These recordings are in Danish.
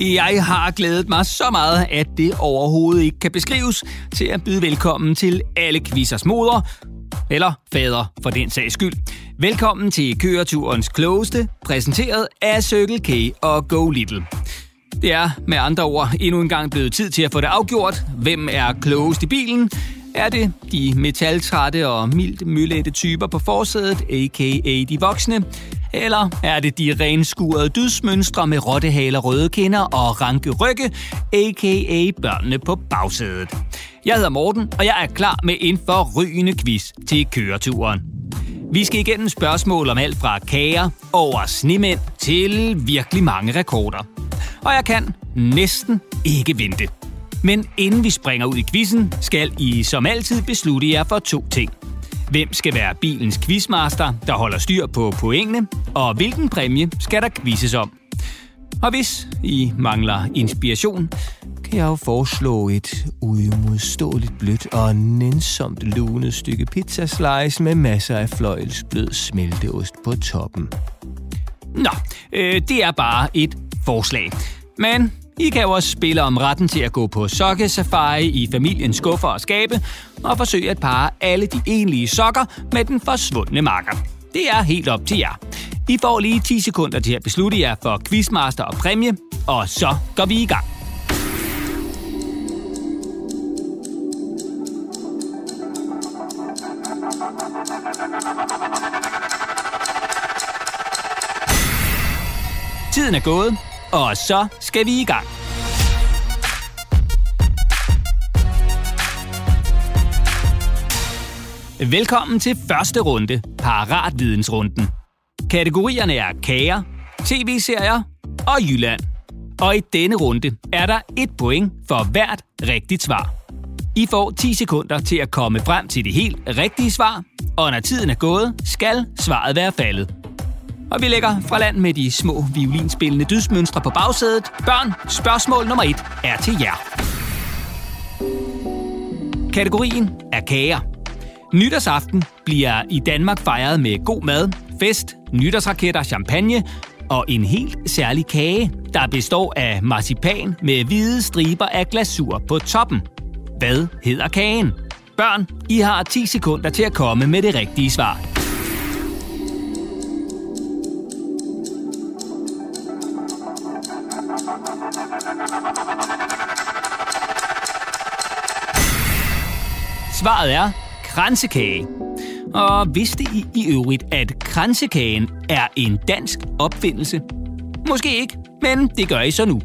Jeg har glædet mig så meget, at det overhovedet ikke kan beskrives til at byde velkommen til alle quizzers moder, eller fader for den sags skyld. Velkommen til køreturens klogeste, præsenteret af Circle K og Go Little. Det er med andre ord endnu en gang blevet tid til at få det afgjort. Hvem er klogest i bilen? Er det de metaltrætte og mildt myllette typer på forsædet, a.k.a. de voksne? Eller er det de renskurede dydsmønstre med rottehaler, røde kinder og ranke rygge, a.k.a. børnene på bagsædet? Jeg hedder Morten, og jeg er klar med en forrygende quiz til køreturen. Vi skal igennem spørgsmål om alt fra kager over snemænd til virkelig mange rekorder. Og jeg kan næsten ikke vente. Men inden vi springer ud i quizzen, skal I som altid beslutte jer for to ting. Hvem skal være bilens quizmaster, der holder styr på pointene, og hvilken præmie skal der quizzes om? Og hvis I mangler inspiration, kan jeg jo foreslå et uimodståeligt blødt og nænsomt lunet stykke pizzaslice med masser af fløjelsblød smelteost på toppen. Nå, øh, det er bare et forslag. Men i kan jo også spille om retten til at gå på sokkesafari i familiens skuffer og skabe, og forsøge at pare alle de enlige sokker med den forsvundne marker. Det er helt op til jer. I får lige 10 sekunder til at beslutte jer for quizmaster og præmie, og så går vi i gang. Tiden er gået, og så skal vi i gang. Velkommen til første runde, Paratvidensrunden. Kategorierne er kager, tv-serier og Jylland. Og i denne runde er der et point for hvert rigtigt svar. I får 10 sekunder til at komme frem til det helt rigtige svar, og når tiden er gået, skal svaret være faldet. Og vi lægger fra land med de små violinspillende dydsmønstre på bagsædet. Børn, spørgsmål nummer et er til jer. Kategorien er kager. Nytårsaften bliver i Danmark fejret med god mad, fest, nytårsraketter, champagne og en helt særlig kage, der består af marcipan med hvide striber af glasur på toppen. Hvad hedder kagen? Børn, I har 10 sekunder til at komme med det rigtige svar. Svaret er kransekage. Og vidste I i øvrigt, at kransekagen er en dansk opfindelse? Måske ikke, men det gør I så nu.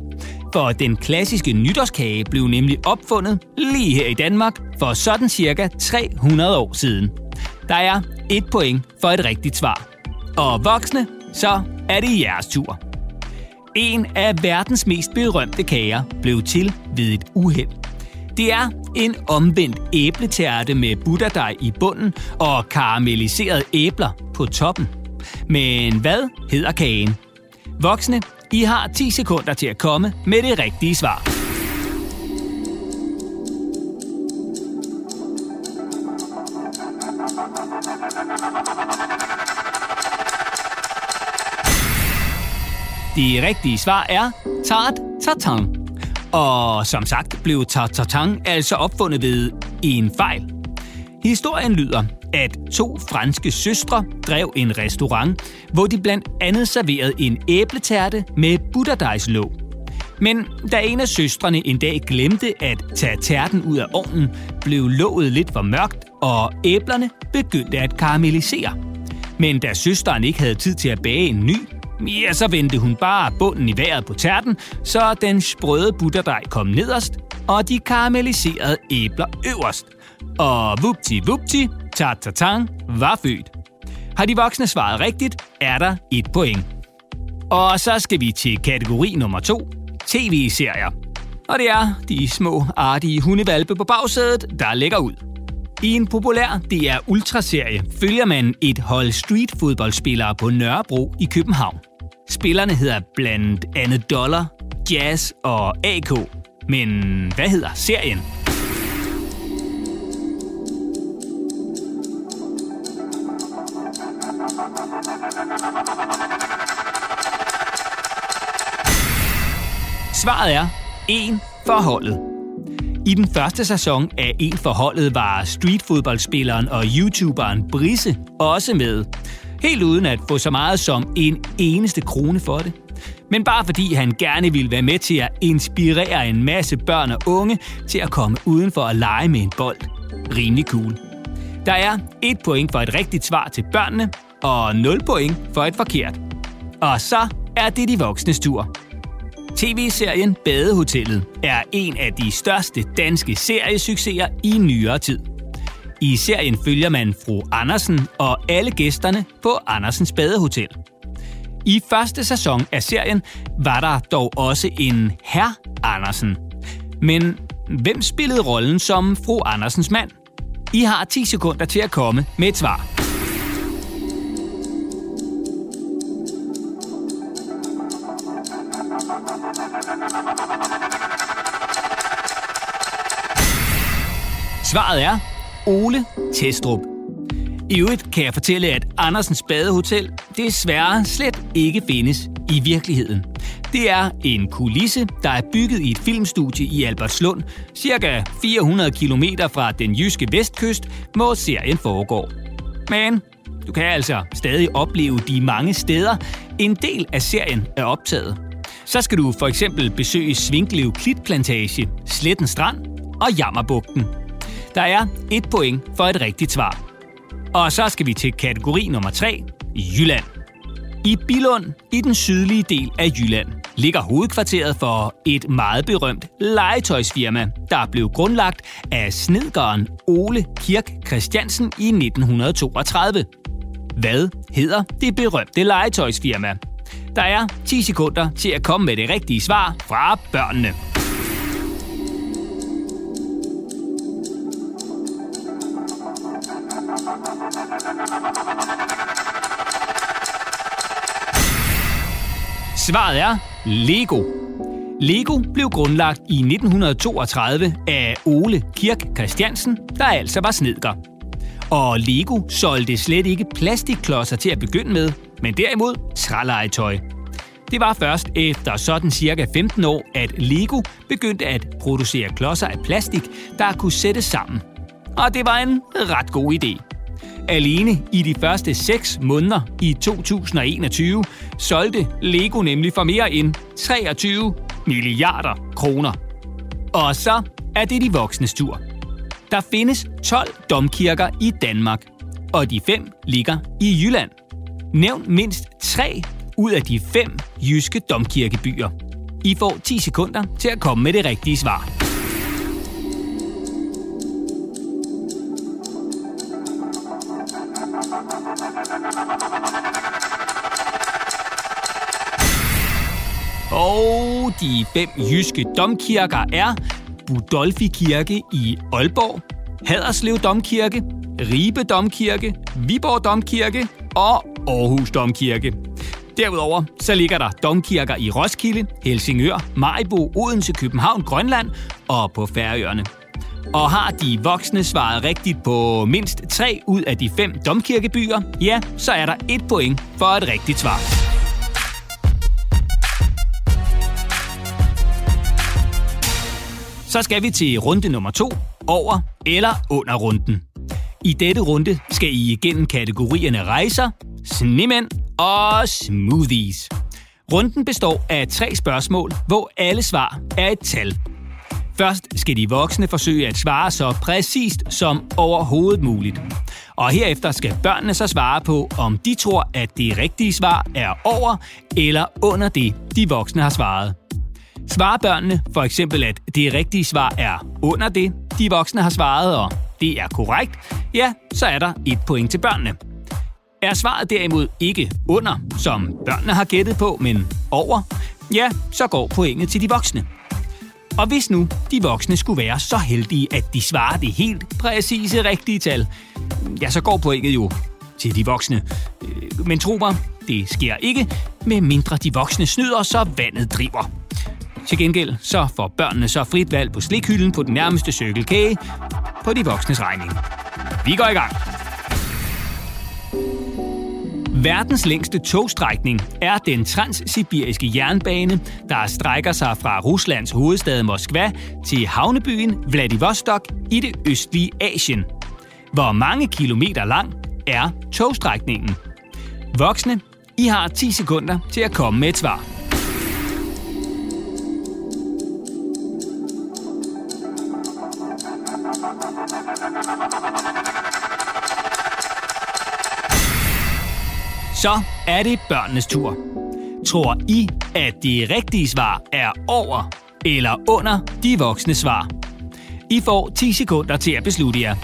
For den klassiske nytårskage blev nemlig opfundet lige her i Danmark for sådan cirka 300 år siden. Der er et point for et rigtigt svar. Og voksne, så er det jeres tur. En af verdens mest berømte kager blev til ved et uheld. Det er en omvendt æbletærte med butterdej i bunden og karamelliserede æbler på toppen. Men hvad hedder kagen? Voksne, I har 10 sekunder til at komme med det rigtige svar. Det rigtige svar er tart tartan. Og som sagt blev tartartan altså opfundet ved en fejl. Historien lyder, at to franske søstre drev en restaurant, hvor de blandt andet serverede en æbletærte med butterdejslåg. Men da en af søstrene en dag glemte at tage tærten ud af ovnen, blev låget lidt for mørkt, og æblerne begyndte at karamellisere. Men da søsteren ikke havde tid til at bage en ny, ja, så vendte hun bare bunden i vejret på tærten, så den sprøde butterdej kom nederst, og de karamelliserede æbler øverst. Og vupti vupti, tatatang var født. Har de voksne svaret rigtigt, er der et point. Og så skal vi til kategori nummer to, tv-serier. Og det er de små, artige hundevalpe på bagsædet, der lægger ud. I en populær DR Ultra-serie følger man et hold street-fodboldspillere på Nørrebro i København. Spillerne hedder blandt andet Dollar, Jazz og AK. Men hvad hedder serien? Svaret er en forholdet. I den første sæson af En forholdet var streetfodboldspilleren og YouTuberen Brisse også med. Helt uden at få så meget som en eneste krone for det. Men bare fordi han gerne ville være med til at inspirere en masse børn og unge til at komme uden for at lege med en bold. Rimelig cool. Der er et point for et rigtigt svar til børnene, og 0 point for et forkert. Og så er det de voksnes tur. TV-serien Badehotellet er en af de største danske seriesucceser i nyere tid. I serien følger man fru Andersen og alle gæsterne på Andersens Badehotel. I første sæson af serien var der dog også en herr Andersen. Men hvem spillede rollen som fru Andersens mand? I har 10 sekunder til at komme med et svar. Svaret er Ole Testrup. I øvrigt kan jeg fortælle, at Andersens Badehotel desværre slet ikke findes i virkeligheden. Det er en kulisse, der er bygget i et filmstudie i Albertslund, cirka 400 km fra den jyske vestkyst, hvor serien foregår. Men du kan altså stadig opleve de mange steder, en del af serien er optaget. Så skal du for eksempel besøge Svinklev Klitplantage, Sletten Strand og Jammerbugten. Der er et point for et rigtigt svar. Og så skal vi til kategori nummer 3, Jylland. I Bilund, i den sydlige del af Jylland, ligger hovedkvarteret for et meget berømt legetøjsfirma, der blev grundlagt af snedgeren Ole Kirk Christiansen i 1932. Hvad hedder det berømte legetøjsfirma? Der er 10 sekunder til at komme med det rigtige svar fra børnene. Svaret er Lego. Lego blev grundlagt i 1932 af Ole Kirk Christiansen, der altså var snedker. Og Lego solgte slet ikke plastikklodser til at begynde med, men derimod trælegetøj. Det var først efter sådan cirka 15 år, at Lego begyndte at producere klodser af plastik, der kunne sættes sammen. Og det var en ret god idé. Alene i de første 6 måneder i 2021 solgte Lego nemlig for mere end 23 milliarder kroner. Og så er det de voksnes tur. Der findes 12 domkirker i Danmark, og de fem ligger i Jylland. Nævn mindst tre ud af de fem jyske domkirkebyer. I får 10 sekunder til at komme med det rigtige svar. Og de fem jyske domkirker er Budolfi Kirke i Aalborg, Haderslev Domkirke, Ribe Domkirke, Viborg Domkirke og Aarhus Domkirke. Derudover så ligger der domkirker i Roskilde, Helsingør, Majbo, Odense, København, Grønland og på Færøerne. Og har de voksne svaret rigtigt på mindst tre ud af de fem domkirkebyer, ja, så er der et point for et rigtigt svar. Så skal vi til runde nummer to, over eller under runden. I dette runde skal I igennem kategorierne rejser, snemænd og smoothies. Runden består af tre spørgsmål, hvor alle svar er et tal. Først skal de voksne forsøge at svare så præcist som overhovedet muligt. Og herefter skal børnene så svare på, om de tror, at det rigtige svar er over eller under det, de voksne har svaret. Svarer børnene for eksempel, at det rigtige svar er under det, de voksne har svaret, og det er korrekt, ja, så er der et point til børnene. Er svaret derimod ikke under, som børnene har gættet på, men over, ja, så går pointet til de voksne. Og hvis nu de voksne skulle være så heldige, at de svarer det helt præcise rigtige tal, ja, så går pointet jo til de voksne. Øh, men tro mig, det sker ikke, med mindre de voksne snyder, så vandet driver. Til gengæld så får børnene så frit valg på slikhylden på den nærmeste Circle på de voksnes regning. Vi går i gang. Verdens længste togstrækning er den transsibiriske jernbane, der strækker sig fra Ruslands hovedstad Moskva til havnebyen Vladivostok i det østlige Asien. Hvor mange kilometer lang er togstrækningen? Voksne, I har 10 sekunder til at komme med et svar. Så er det børnenes tur. Tror I, at det rigtige svar er over eller under de voksne svar? I får 10 sekunder til at beslutte jer.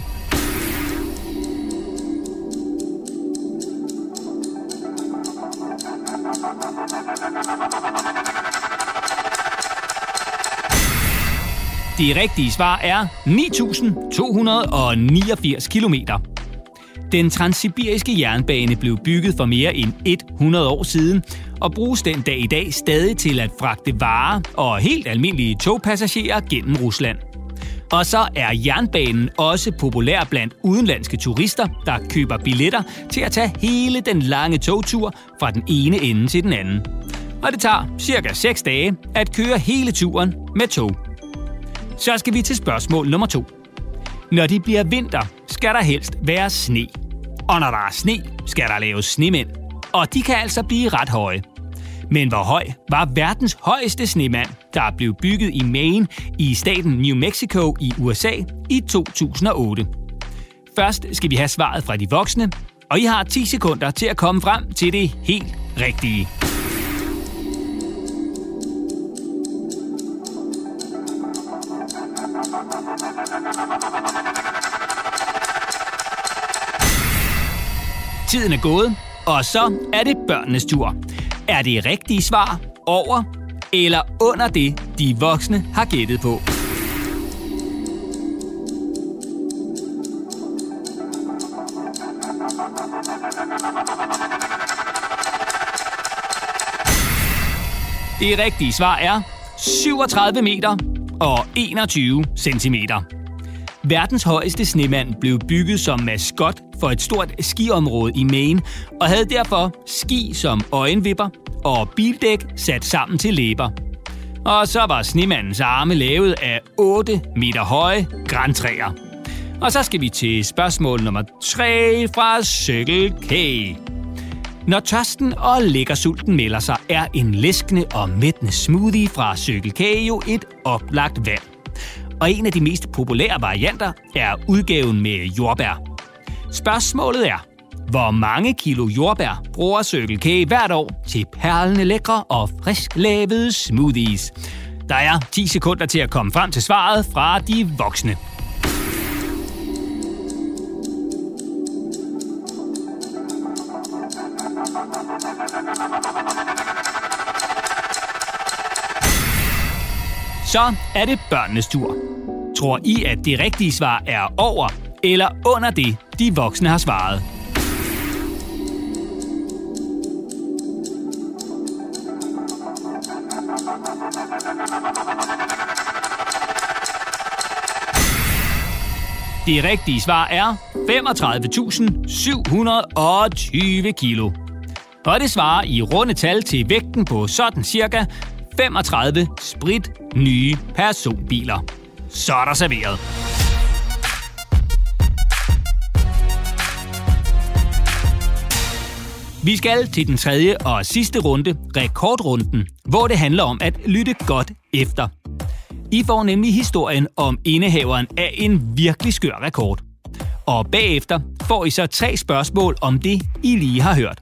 Det rigtige svar er 9.289 kilometer. Den transsibiriske jernbane blev bygget for mere end 100 år siden og bruges den dag i dag stadig til at fragte varer og helt almindelige togpassagerer gennem Rusland. Og så er jernbanen også populær blandt udenlandske turister, der køber billetter til at tage hele den lange togtur fra den ene ende til den anden. Og det tager cirka 6 dage at køre hele turen med tog. Så skal vi til spørgsmål nummer 2. Når det bliver vinter, skal der helst være sne. Og når der er sne, skal der laves snemænd. Og de kan altså blive ret høje. Men hvor høj var verdens højeste snemand, der blev bygget i Maine i staten New Mexico i USA i 2008? Først skal vi have svaret fra de voksne, og I har 10 sekunder til at komme frem til det helt rigtige. Er gået, og så er det børnenes tur. Er det rigtige svar over eller under det, de voksne har gættet på? Det rigtige svar er 37 meter og 21 centimeter. Verdens højeste snemand blev bygget som maskot for et stort skiområde i Maine, og havde derfor ski som øjenvipper og bildæk sat sammen til læber. Og så var snemandens arme lavet af 8 meter høje græntræer. Og så skal vi til spørgsmål nummer 3 fra Circle K. Når tørsten og lækkersulten melder sig, er en læskende og mættende smoothie fra Circle K jo et oplagt valg. Og en af de mest populære varianter er udgaven med jordbær. Spørgsmålet er, hvor mange kilo jordbær bruger Circle K hvert år til perlende lækre og frisk lavede smoothies? Der er 10 sekunder til at komme frem til svaret fra de voksne. Så er det børnenes tur. Tror I, at det rigtige svar er over eller under det, de voksne har svaret? Det rigtige svar er 35.720 kilo. Og det svarer i runde tal til vægten på sådan cirka 35 sprit nye personbiler. Så er der serveret. Vi skal til den tredje og sidste runde, rekordrunden, hvor det handler om at lytte godt efter. I får nemlig historien om indehaveren af en virkelig skør rekord. Og bagefter får I så tre spørgsmål om det, I lige har hørt.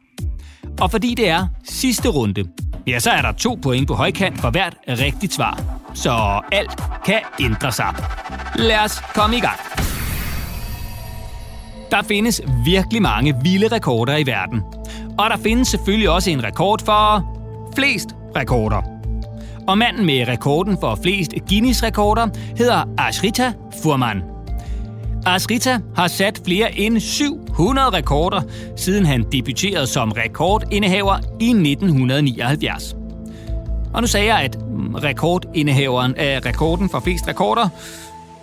Og fordi det er sidste runde, ja, så er der to point på højkant for hvert rigtigt svar. Så alt kan ændre sig. Lad os komme i gang. Der findes virkelig mange vilde rekorder i verden. Og der findes selvfølgelig også en rekord for flest rekorder. Og manden med rekorden for flest Guinness-rekorder hedder Ashrita Furman. Ashrita har sat flere end 700 rekorder, siden han debuterede som rekordindehaver i 1979. Og nu sagde jeg, at rekordindehaveren af rekorden for flest rekorder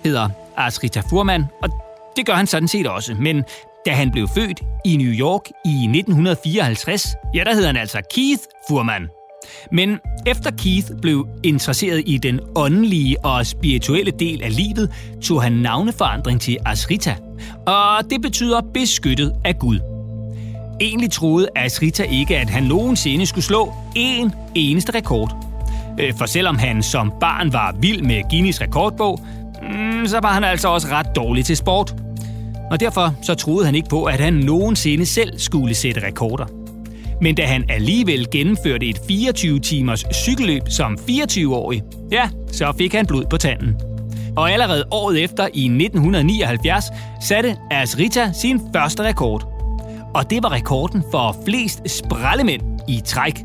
hedder Ashrita Furman, og det gør han sådan set også. Men da han blev født i New York i 1954, ja, der hed han altså Keith Furman. Men efter Keith blev interesseret i den åndelige og spirituelle del af livet, tog han navneforandring til Asrita, og det betyder beskyttet af Gud. Egentlig troede Asrita ikke, at han nogensinde skulle slå én eneste rekord. Øh, for selvom han som barn var vild med Guinness rekordbog, mm, så var han altså også ret dårlig til sport. Og derfor så troede han ikke på, at han nogensinde selv skulle sætte rekorder. Men da han alligevel gennemførte et 24-timers cykelløb som 24-årig, ja, så fik han blod på tanden. Og allerede året efter, i 1979, satte Asrita sin første rekord. Og det var rekorden for flest sprællemænd i træk.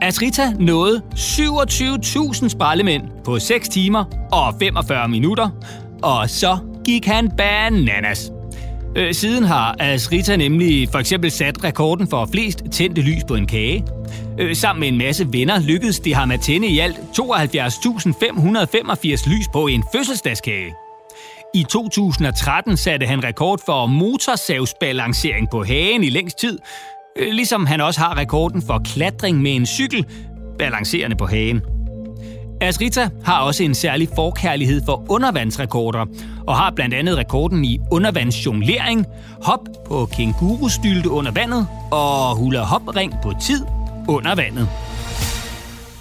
Asrita nåede 27.000 sprællemænd på 6 timer og 45 minutter, og så gik han bananas. Øh, siden har Asrita nemlig for eksempel sat rekorden for flest tændte lys på en kage. Øh, sammen med en masse venner lykkedes det ham at tænde i alt 72.585 lys på en fødselsdagskage. I 2013 satte han rekord for motorsavsbalancering på hagen i længst tid, øh, ligesom han også har rekorden for klatring med en cykel balancerende på hagen. Asrita har også en særlig forkærlighed for undervandsrekorder, og har blandt andet rekorden i undervandsjonglering, hop på kængurustylte under vandet og hula hop-ring på tid under vandet.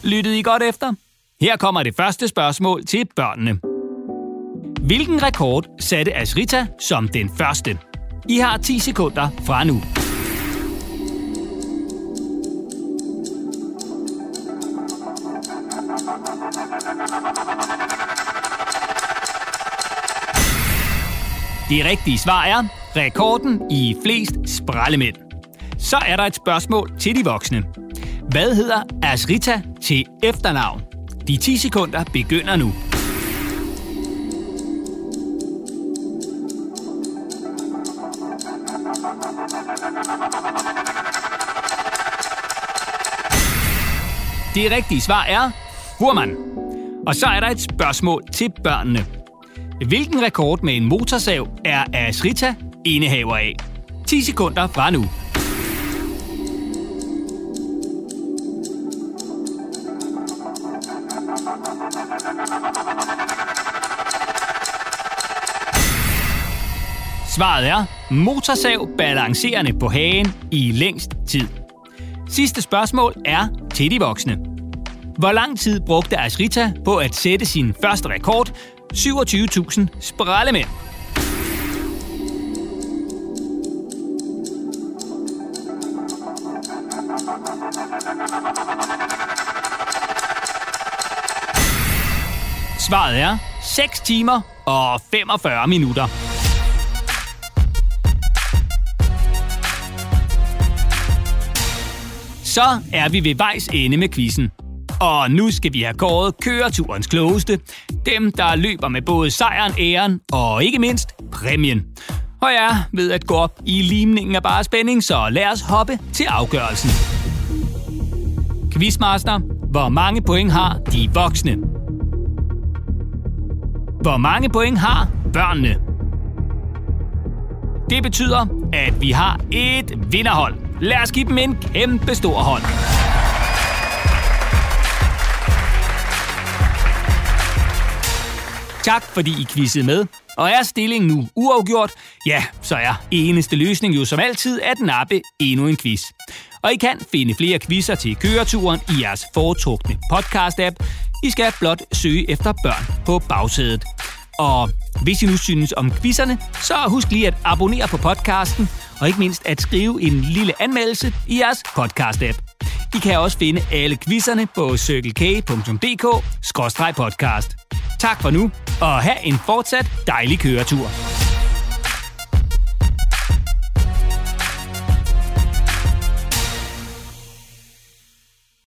Lyttede I godt efter? Her kommer det første spørgsmål til børnene. Hvilken rekord satte Asrita som den første? I har 10 sekunder fra nu. Det rigtige svar er rekorden i flest sprællemænd. Så er der et spørgsmål til de voksne. Hvad hedder Asrita til efternavn? De 10 sekunder begynder nu. Det rigtige svar er Furman. Og så er der et spørgsmål til børnene. Hvilken rekord med en motorsav er Asrita indehaver af? 10 sekunder fra nu. Svaret er motorsav balancerende på hagen i længst tid. Sidste spørgsmål er til de voksne. Hvor lang tid brugte Ashrita på at sætte sin første rekord 27.000 sprællemænd. Svaret er 6 timer og 45 minutter. Så er vi ved vejs ende med quizzen. Og nu skal vi have kåret køreturens klogeste. Dem, der løber med både sejren, æren og ikke mindst præmien. Og jeg ved at gå op i limningen af bare spænding, så lad os hoppe til afgørelsen. Quizmaster, hvor mange point har de voksne? Hvor mange point har børnene? Det betyder, at vi har et vinderhold. Lad os give dem en kæmpe stor hånd. Tak fordi I quizzede med. Og er stillingen nu uafgjort, ja, så er eneste løsning jo som altid at nappe endnu en quiz. Og I kan finde flere quizzer til køreturen i jeres foretrukne podcast-app. I skal blot søge efter børn på bagsædet. Og hvis I nu synes om quizzerne, så husk lige at abonnere på podcasten, og ikke mindst at skrive en lille anmeldelse i jeres podcast-app. I kan også finde alle quizzerne på circlek.dk-podcast. Tak for nu, og have en fortsat dejlig køretur.